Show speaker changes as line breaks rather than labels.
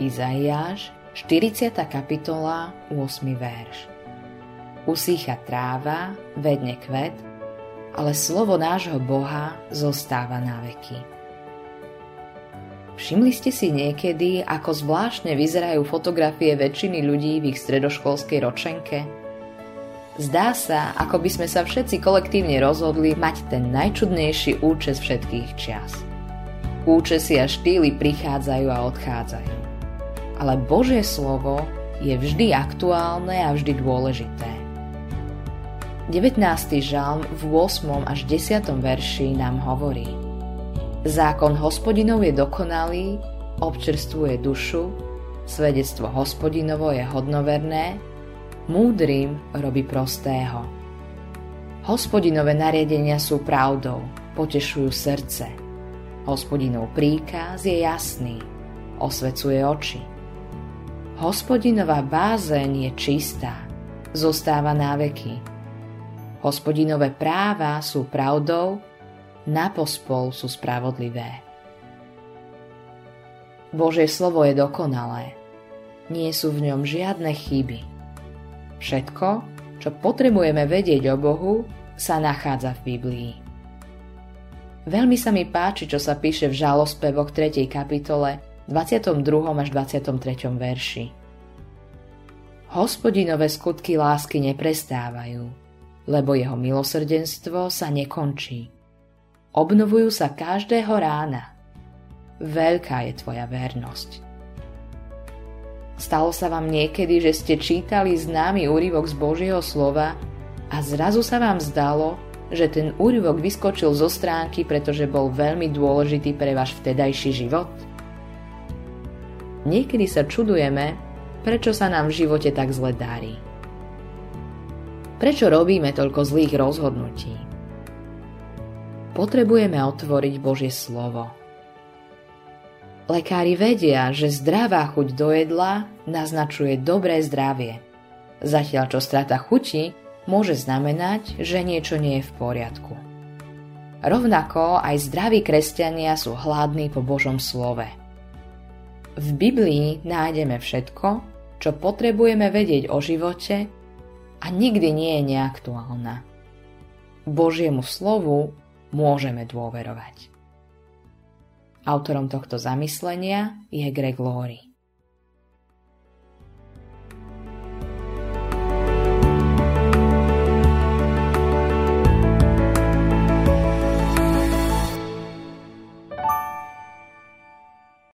Izaiáš, 40. kapitola, 8. verš. Usícha tráva, vedne kvet, ale slovo nášho Boha zostáva na veky. Všimli ste si niekedy, ako zvláštne vyzerajú fotografie väčšiny ľudí v ich stredoškolskej ročenke? Zdá sa, ako by sme sa všetci kolektívne rozhodli mať ten najčudnejší účes všetkých čias. Účesy a štýly prichádzajú a odchádzajú. Ale Božie slovo je vždy aktuálne a vždy dôležité. 19. žalm v 8. až 10. verši nám hovorí Zákon hospodinov je dokonalý, občerstvuje dušu, svedectvo hospodinovo je hodnoverné, múdrym robí prostého. Hospodinové nariadenia sú pravdou, potešujú srdce. Hospodinov príkaz je jasný, osvecuje oči. Hospodinová bázeň je čistá, zostáva na veky. Hospodinové práva sú pravdou, na pospol sú spravodlivé. Božie slovo je dokonalé. Nie sú v ňom žiadne chyby. Všetko, čo potrebujeme vedieť o Bohu, sa nachádza v Biblii. Veľmi sa mi páči, čo sa píše v žalospevoch 3. kapitole 22. až 23. verši. Hospodinové skutky lásky neprestávajú, lebo jeho milosrdenstvo sa nekončí. Obnovujú sa každého rána. Veľká je tvoja vernosť. Stalo sa vám niekedy, že ste čítali známy úryvok z Božieho slova a zrazu sa vám zdalo, že ten úryvok vyskočil zo stránky, pretože bol veľmi dôležitý pre váš vtedajší život? Niekedy sa čudujeme, prečo sa nám v živote tak zle darí. Prečo robíme toľko zlých rozhodnutí? Potrebujeme otvoriť Božie slovo – Lekári vedia, že zdravá chuť do jedla naznačuje dobré zdravie. Zatiaľ čo strata chuti môže znamenať, že niečo nie je v poriadku. Rovnako aj zdraví kresťania sú hladní po Božom slove. V Biblii nájdeme všetko, čo potrebujeme vedieť o živote a nikdy nie je neaktuálna. Božiemu slovu môžeme dôverovať. Autorom tohto zamyslenia je Greg Laurie.